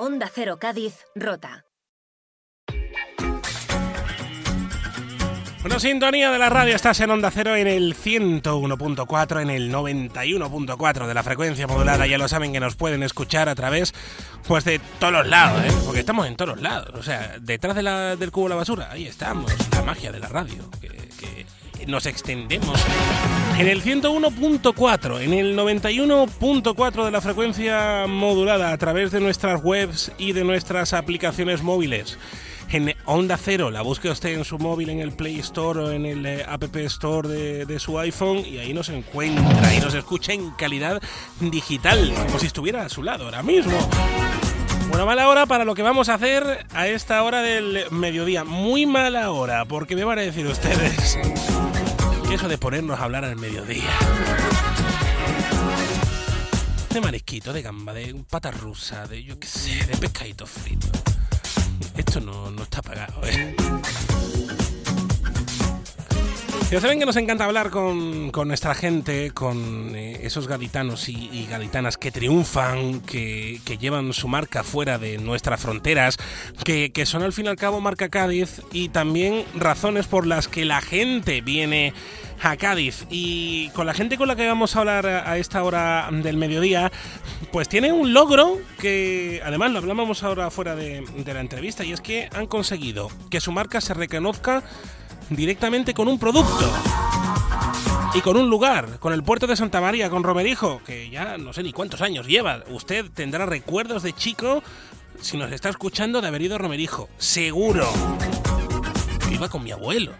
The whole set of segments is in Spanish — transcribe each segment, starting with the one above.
Onda Cero Cádiz, Rota. Bueno, sintonía de la radio, estás en Onda Cero en el 101.4, en el 91.4 de la frecuencia modulada. Ya lo saben que nos pueden escuchar a través pues de todos los lados, ¿eh? porque estamos en todos los lados. O sea, detrás de la, del cubo de la basura, ahí estamos, la magia de la radio, que nos extendemos. En el 101.4, en el 91.4 de la frecuencia modulada a través de nuestras webs y de nuestras aplicaciones móviles en Onda Cero. La busque usted en su móvil, en el Play Store o en el eh, App Store de, de, su iPhone y ahí nos encuentra y nos escucha en calidad digital, como si estuviera a su lado ahora mismo. Bueno, mala hora para lo que vamos a hacer a esta hora del mediodía. Muy mala hora, porque me van a decir ustedes eso de ponernos a hablar al mediodía. De marisquito, de gamba, de pata rusa, de yo qué sé, de pescadito frito. Esto no, no está pagado, ¿eh? Ya saben que nos encanta hablar con, con nuestra gente, con eh, esos gaditanos y, gaditanas que triunfan, que, llevan su marca fuera de nuestras fronteras, que, son al fin y al cabo marca Cádiz y también razones por las que la gente viene a Cádiz. Y con la gente con la que vamos a hablar a esta hora del mediodía, pues tiene un logro que además lo hablábamos ahora fuera de la entrevista y es que han conseguido que su marca se reconozca directamente con un producto. Y con un lugar, con el puerto de Santa María, con Romerijo, que ya no sé ni cuántos años lleva. Usted tendrá recuerdos de chico, si nos está escuchando, de haber ido a Romerijo. Seguro. Iba con mi abuelo.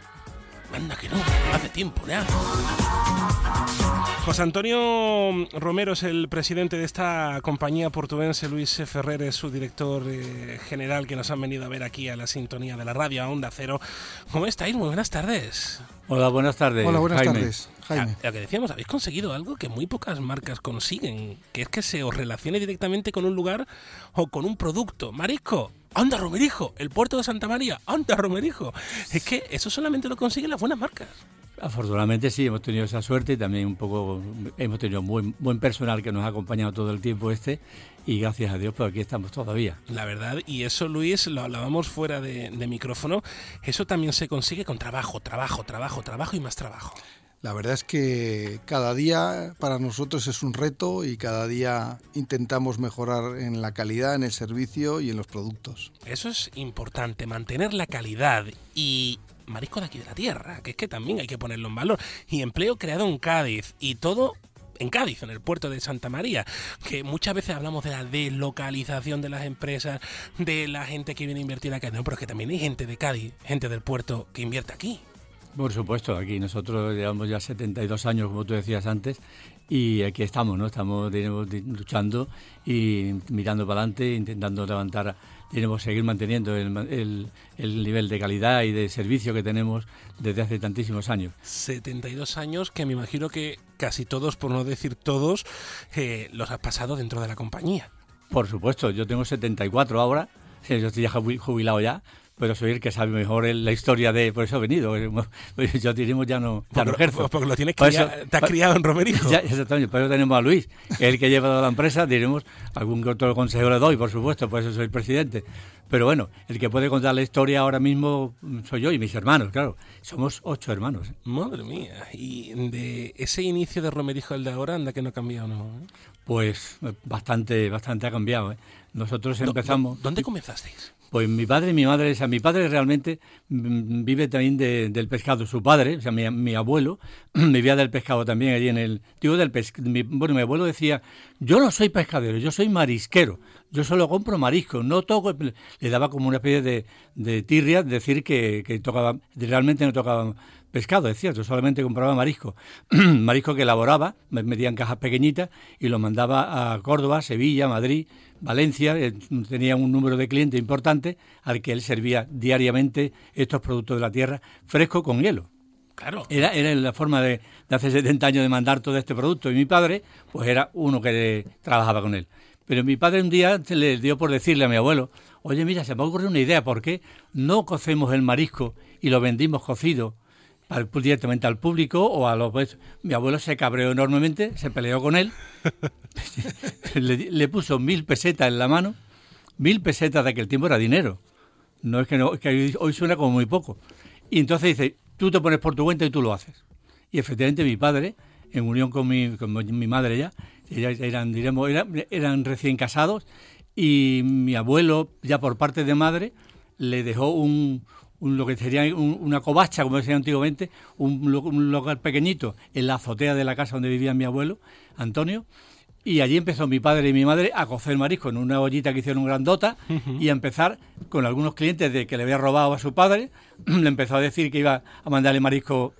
Manda que no, hace tiempo ya. José Antonio Romero es el presidente de esta compañía portuguesa, Luis Ferrer es su director eh, general que nos han venido a ver aquí a la sintonía de la radio, a Onda Cero. ¿Cómo estáis? Muy buenas tardes. Hola, buenas tardes. Hola, buenas Jaime. tardes, Jaime. Lo que decíamos, habéis conseguido algo que muy pocas marcas consiguen, que es que se os relacione directamente con un lugar o con un producto. Marisco, anda Romerijo, el puerto de Santa María, anda Romerijo. Es que eso solamente lo consiguen las buenas marcas. Afortunadamente sí, hemos tenido esa suerte y también un poco hemos tenido buen, buen personal que nos ha acompañado todo el tiempo este y gracias a Dios pues aquí estamos todavía. La verdad, y eso Luis, lo hablábamos fuera de, de micrófono, eso también se consigue con trabajo, trabajo, trabajo, trabajo y más trabajo. La verdad es que cada día para nosotros es un reto y cada día intentamos mejorar en la calidad, en el servicio y en los productos. Eso es importante, mantener la calidad y marisco de aquí de la tierra, que es que también hay que ponerlo en valor. Y empleo creado en Cádiz y todo en Cádiz, en el puerto de Santa María, que muchas veces hablamos de la deslocalización de las empresas, de la gente que viene a invertir acá, no, pero es que también hay gente de Cádiz, gente del puerto que invierte aquí. Por supuesto, aquí nosotros llevamos ya 72 años, como tú decías antes, y aquí estamos, ¿no? Estamos digamos, luchando y mirando para adelante, intentando levantar, tenemos seguir manteniendo el, el, el, nivel de calidad y de servicio que tenemos desde hace tantísimos años. 72 años que me imagino que casi todos, por no decir todos, eh, los has pasado dentro de la compañía. Por supuesto, yo tengo 74 ahora, yo estoy ya jubilado ya, pero soy el que sabe mejor la historia de por eso he venido yo diríamos ya no ya no ejerzo porque lo tienes criado, eso, te has criado en Romerijo ya, exactamente por eso tenemos a Luis el que lleva toda la empresa diremos algún otro consejo le doy por supuesto por eso soy presidente pero bueno el que puede contar la historia ahora mismo soy yo y mis hermanos claro somos ocho hermanos ¿eh? madre mía y de ese inicio de Romerijo el de ahora anda que no ha cambiado no pues bastante bastante ha cambiado ¿eh? nosotros empezamos ¿dónde comenzasteis? Pues mi padre y mi madre, o sea, mi padre realmente vive también de, del pescado. Su padre, o sea, mi, mi, abuelo, vivía del pescado también allí en el... Digo del pescado. Bueno, mi abuelo decía, yo no soy pescadero, yo soy marisquero. Yo solo compro marisco, no toco... Le daba como una especie de, de tirria decir que, que tocaba... Realmente no tocaba pescado, es cierto, solamente compraba marisco. marisco que elaboraba, me metía en cajas pequeñitas y lo mandaba a Córdoba, Sevilla, Madrid, Valencia, eh, tenía un número de clientes importante al que él servía diariamente estos productos de la tierra fresco con hielo. Claro. Era, era la forma de, de, hace 70 años de mandar todo este producto. Y mi padre, pues era uno que trabajaba con él. Pero mi padre un día le dio por decirle a mi abuelo, oye, mira, se me ha ocurrido una idea, ¿por qué no cocemos el marisco y lo vendimos cocido directamente al público o a los pues, mi abuelo se cabreó enormemente se peleó con él le, le, puso mil pesetas en la mano Mil pesetas de aquel tiempo era dinero. No es que, no, hoy suena como muy poco. Y entonces dice, tú te pones por tu cuenta y tú lo haces. Y efectivamente mi padre, en unión con mi, con mi madre ya, eran, diremos, eran recién casados y mi abuelo, ya por parte de madre, le dejó un, lo que sería una covacha, como decía antiguamente, un, un, local pequeñito en la azotea de la casa donde vivía mi abuelo, Antonio. Y allí empezó mi padre y mi madre a cocer marisco en una ollita que hicieron grandota y a empezar con algunos clientes de que le había robado a su padre. le empezó a decir que iba a mandarle marisco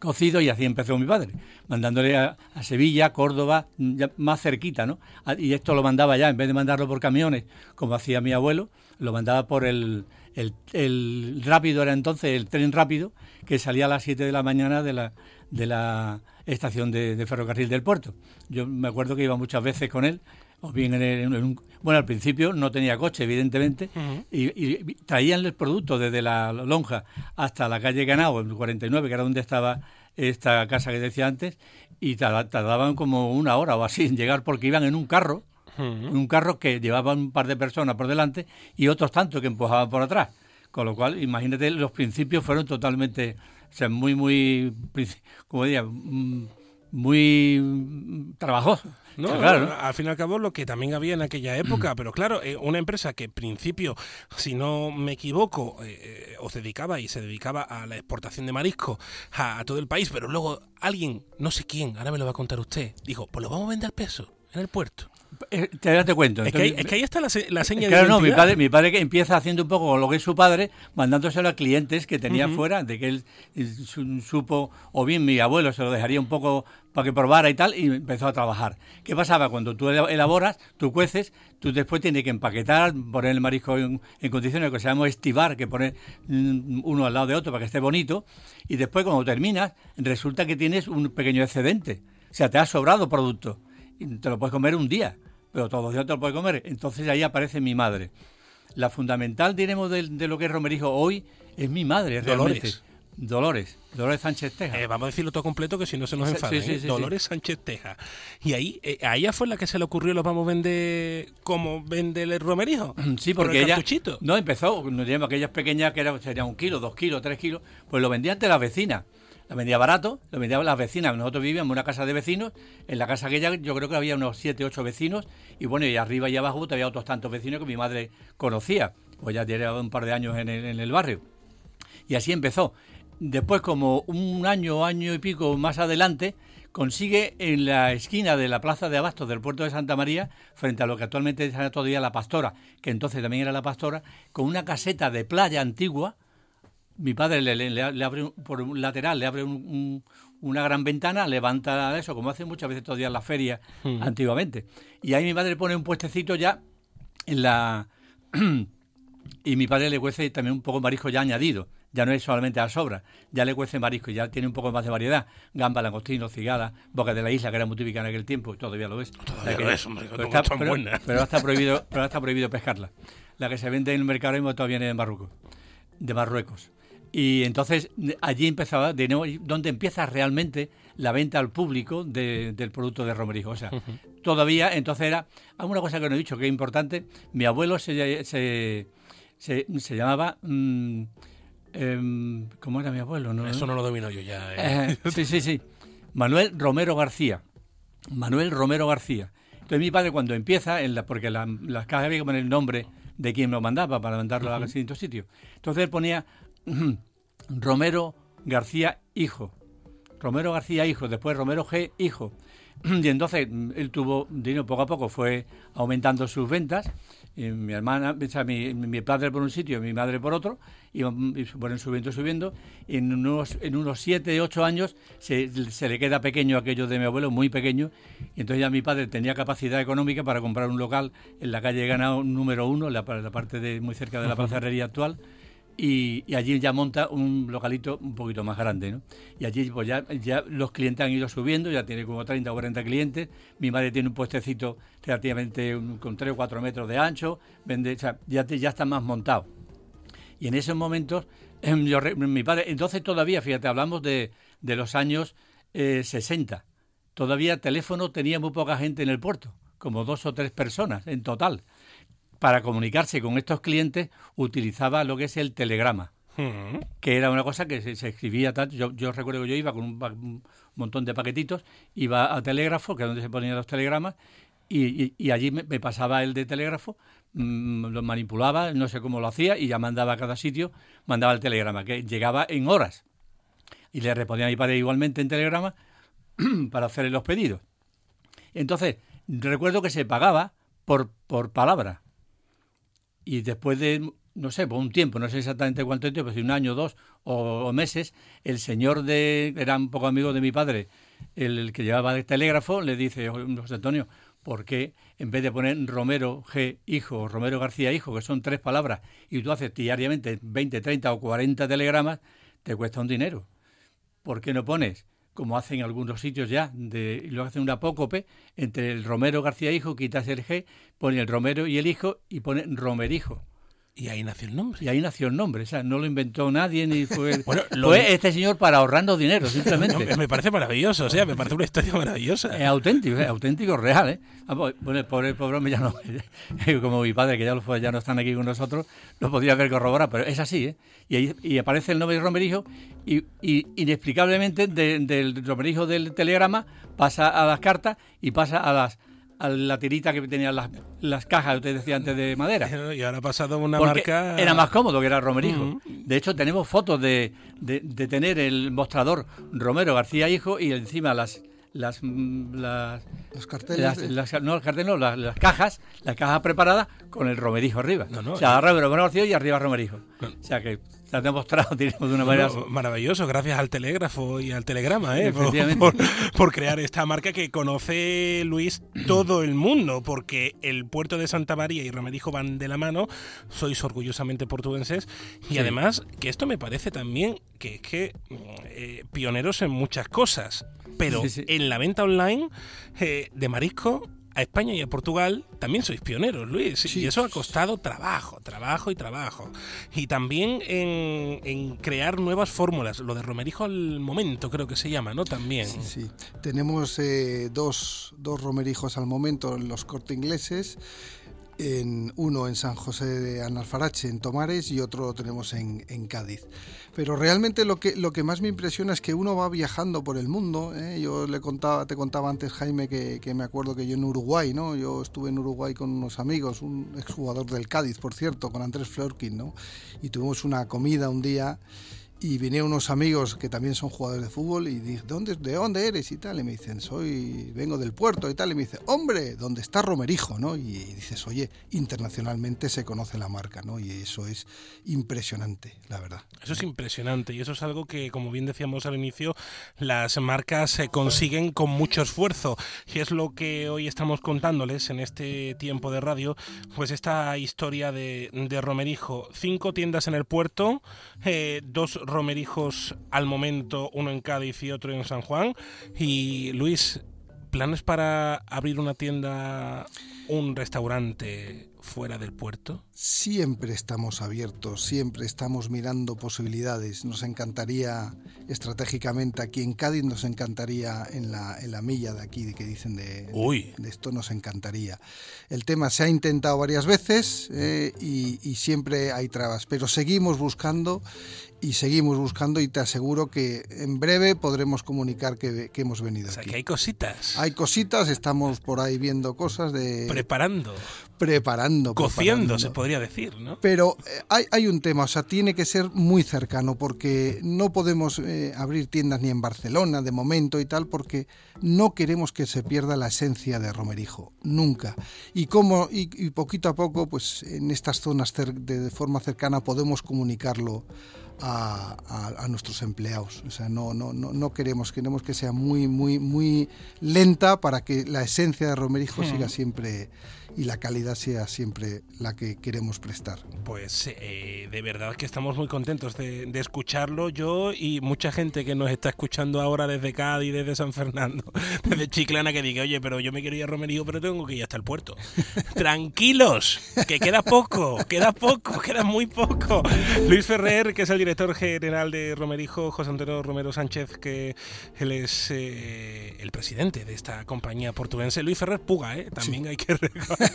cocido y así empezó mi padre, mandándole a, Sevilla, Córdoba, más cerquita, ¿no? Y esto lo mandaba ya, en vez de mandarlo por camiones, como hacía mi abuelo, lo mandaba por el, el, rápido, era entonces el tren rápido, que salía a las 7 de la mañana de la, de la estación de, ferrocarril del puerto. Yo me acuerdo que iba muchas veces con él, o bien en, un... Bueno, al principio no tenía coche, evidentemente, y, traían el producto desde la lonja hasta la calle Ganao, en el 49, que era donde estaba esta casa que decía antes, y tardaban como una hora o así en llegar porque iban en un carro, en un carro que llevaba un par de personas por delante y otros tantos que empujaban por atrás. Con lo cual, imagínate, los principios fueron totalmente, o sea, muy, muy, como diría, mm, muy trabajosos. No, claro, al fin y al cabo lo que también había en aquella época, pero claro, eh, una empresa que en principio, si no me equivoco, eh, eh, os dedicaba y se dedicaba a la exportación de marisco a, todo el país, pero luego alguien, no sé quién, ahora me lo va a contar usted, dijo, pues lo vamos a vender al peso en el puerto. Eh, te, te cuento. Es, que ahí, está la, la seña claro, no, mi padre, mi padre que empieza haciendo un poco lo que es su padre, mandándoselo a clientes que tenía fuera, de que él supo, o bien mi abuelo se lo dejaría un poco para que probara y tal, y empezó a trabajar. ¿Qué pasaba? Cuando tú elaboras, tú cueces, tú después tienes que empaquetar, poner el marisco en, condiciones que se llama estivar, que poner mm, uno al lado de otro para que esté bonito, y después cuando terminas, resulta que tienes un pequeño excedente. O sea, te ha sobrado producto. Te lo puedes comer un día pero todos los días te lo puedes comer. Entonces ahí aparece mi madre. La fundamental, diremos, de, lo que es Romerijo hoy es mi madre, Dolores. Dolores, Dolores Sánchez Teja. Eh, vamos a decirlo todo completo que si no se nos enfada. ¿eh? Dolores Sánchez Teja. Y ahí, eh, a ella fue la que se le ocurrió lo vamos a vender como vende el romerijo. Sí, porque ella no empezó, digamos aquellas pequeñas que era, sería un kilo, dos kilos, tres kilos, pues lo vendía ante las vecinas la vendía barato, lo vendían las vecinas. Nosotros vivíamos en una casa de vecinos, en la casa aquella yo creo que había unos 7, 8 vecinos, y bueno, y arriba y abajo había otros tantos vecinos que mi madre conocía, pues ya tenía un par de años en el, en el barrio. Y así empezó. Después, como un año, año y pico más adelante, consigue en la esquina de la plaza de Abastos del puerto de Santa María, frente a lo que actualmente es todavía la Pastora, que entonces también era la Pastora, con una caseta de playa antigua, mi padre le, abre por un lateral, le abre una gran ventana, levanta eso, como hace muchas veces todavía en la feria hmm. antiguamente. Y ahí mi padre pone un puestecito ya en la... y mi padre le cuece también un poco marisco ya añadido. Ya no es solamente a sobra, ya le cuece marisco, ya tiene un poco más de variedad. Gamba, langostino, cigala, boca de la isla, que era muy típica en aquel tiempo, todavía lo es. Todavía lo es, hombre, pero, está, pero, pero, está prohibido, pero está prohibido pescarla. La que se vende en el mercado mismo todavía viene de Marruecos. De Marruecos. Y entonces allí empezaba, de nuevo, donde empieza realmente la venta al público del producto de romerijo. O sea, todavía, entonces era, una cosa que no he dicho que es importante, mi abuelo se, se, se, llamaba... Mm, em, ¿Cómo era mi abuelo? ¿no? Eso no lo domino yo ya. ¿eh? Eh, sí, sí, sí. Manuel Romero García. Manuel Romero García. Entonces mi padre cuando empieza, en la, porque las cajas había que poner el nombre de quien lo mandaba para mandarlo a distintos sitios. Entonces él ponía Romero García Hijo. Romero García Hijo, después Romero G Hijo. Y entonces mm, él tuvo dinero poco a poco, fue aumentando sus ventas. Y mi hermana, o sea, mi, mi, padre por un sitio y mi madre por otro, y, y fueron subiendo, subiendo. Y en unos, en unos siete, ocho años se, se, le queda pequeño aquello de mi abuelo, muy pequeño. Y entonces ya mi padre tenía capacidad económica para comprar un local en la calle Ganado número uno, la, la parte de muy cerca de la Plaza Herrería actual y, allí ya monta un localito un poquito más grande, ¿no? Y allí pues ya, ya los clientes han ido subiendo, ya tiene como 30 o 40 clientes, mi madre tiene un puestecito relativamente con 3 o 4 metros de ancho, vende, o sea, ya, ya está más montado. Y en esos momentos, mi padre, entonces todavía, fíjate, hablamos de, de los años 60, eh, todavía teléfono tenía muy poca gente en el puerto, como dos o tres personas en total para comunicarse con estos clientes utilizaba lo que es el telegrama, Mm. que era una cosa que se, se escribía tanto. Yo, yo recuerdo que yo iba con un, montón de paquetitos, iba a telégrafo, que es donde se ponían los telegramas, y, y- y allí me, me pasaba el de telégrafo, mm, lo manipulaba, no sé cómo lo hacía, y ya mandaba a cada sitio, mandaba el telegrama, que llegaba en horas. Y le respondía a mi padre igualmente en telegrama para hacerle los pedidos. Entonces, recuerdo que se pagaba por, por palabra. Y después de, no sé, por un tiempo, no sé exactamente cuánto tiempo, si un año, dos o, meses, el señor de, era un poco amigo de mi padre, el, que llevaba el telégrafo, le dice, "Oye, José Antonio, ¿por qué en vez de poner Romero G. Hijo o Romero García Hijo, que son tres palabras, y tú haces diariamente 20, 30 o 40 telegramas, te cuesta un dinero? ¿por qué no pones, como hacen algunos sitios ya, de, lo hacen una apócope, entre el Romero García Hijo, quitas el G, pone el Romero y el Hijo y pone Romerijo. Y ahí nació el nombre. Y ahí nació el nombre, o sea, no lo inventó nadie ni fue, Bueno, lo- fue este señor para ahorrarnos dinero, No, simplemente. me parece maravilloso, o sea, me parece una historia maravillosa. Es auténtico, es auténtico, real, ¿eh? Ah, pues, Bueno, el pobre, pobre hombre ya no, como mi padre, que ya, lo fue- ya no están aquí con nosotros, lo podría haber corroborado, pero es así, ¿eh? Y, ahí, y aparece el nombre de Romerijo y, y inexplicablemente de- del Romerijo del telegrama pasa a las cartas y pasa a las a la tirita que tenían las, las cajas, usted decía antes, de madera. Y ahora ha pasado una Porque marca. era más cómodo que era Romerijo. De hecho, tenemos fotos de, de, de tener el mostrador Romero García Hijo y encima las las mm, las, Los carteles. las, no, los carteles no, las, las cajas, las cajas preparadas con el romerijo arriba. No, no, o sea, y- arriba García y arriba romerijo. O sea que ha demostrado, de una manera... Maravilloso, gracias al telégrafo y al telegrama, ¿eh? por, Efectivamente. por- por crear esta marca que conoce Luis todo el mundo, porque el puerto de Santa María y Romerijo van de la mano, sois orgullosamente portugueses, y Sí. además que esto me parece también que es que mm, eh, pioneros en muchas cosas, pero Sí, sí. en la venta online eh, de marisco a España y a Portugal también sois pioneros, Luis. Sí. Y eso ha costado trabajo, trabajo y trabajo. Y también en, en crear nuevas fórmulas. Lo de Romerijo al momento creo que se llama, ¿no? También. Sí, tenemos eh, dos, dos romerijos al momento en los corte ingleses. En, uno en San José de Analfarache, en Tomares, y otro lo tenemos en, Cádiz. Pero realmente lo que, lo que más me impresiona es que uno va viajando por el mundo. ¿eh? Yo le contaba, te contaba antes, Jaime, que, me acuerdo que yo en Uruguay, ¿no? Yo estuve en Uruguay con unos amigos, un exjugador del Cádiz, por cierto, con Andrés Fleurkin, ¿no? Y tuvimos una comida un día y vinieron unos amigos que también son jugadores de fútbol y dije, ¿dónde, ¿de dónde eres? Y tal, y me dicen, soy, vengo del puerto y tal, y me dice, hombre, ¿dónde está Romerijo? ¿no? Y dices, oye, internacionalmente se conoce la marca, ¿no? Y eso es impresionante, la verdad. Eso es impresionante y eso es algo que, como bien decíamos al inicio, las marcas se consiguen con mucho esfuerzo. Y es lo que hoy estamos contándoles en este tiempo de radio, pues esta historia de, de Romerijo. Cinco tiendas en el puerto, eh, dos Romerijos al momento, uno en Cádiz y otro en San Juan. Y Luis, ¿planes para abrir una tienda, un restaurante fuera del puerto? Siempre estamos abiertos, siempre estamos mirando posibilidades. Nos encantaría estratégicamente aquí en Cádiz, nos encantaría en la, en la milla de aquí, de que dicen de, Uy. de esto, nos encantaría. El tema se ha intentado varias veces eh, y, y siempre hay trabas, pero seguimos buscando y seguimos buscando y te aseguro que en breve podremos comunicar que, que hemos venido O sea, aquí. que hay cositas. Hay cositas, estamos por ahí viendo cosas de Preparando, preparando, cociendo, preparando. se podría decir, ¿no? Pero eh, hay, hay un tema, o sea, tiene que ser muy cercano porque no podemos eh, abrir tiendas ni en Barcelona de momento y tal porque no queremos que se pierda la esencia de Romerijo, nunca. Y como y, y poquito a poco, pues en estas zonas de forma cercana podemos comunicarlo a, a- a nuestros empleados. O sea, no, no, no, no queremos, queremos que sea muy, muy, muy lenta para que la esencia de Romerijo siga siempre y la calidad sea siempre la que queremos prestar. Pues eh, de verdad que estamos muy contentos de, de escucharlo yo y mucha gente que nos está escuchando ahora desde Cádiz, desde San Fernando, desde Chiclana que diga, oye, pero yo me quería ir a Romerío, pero tengo que ir hasta el puerto. Tranquilos, que queda poco, queda poco, queda muy poco. Luis Ferrer, que el director general de Romerijo, José Antonio Romero Sánchez, que él es eh, el presidente de esta compañía portuguesa. Luis Ferrer Puga, ¿eh? también hay que recordar.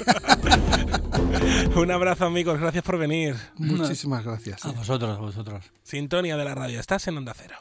Un abrazo, amigos. Gracias por venir. Muchísimas gracias. A vosotros, a vosotros. Sintonía de la radio. Estás en Onda Cero.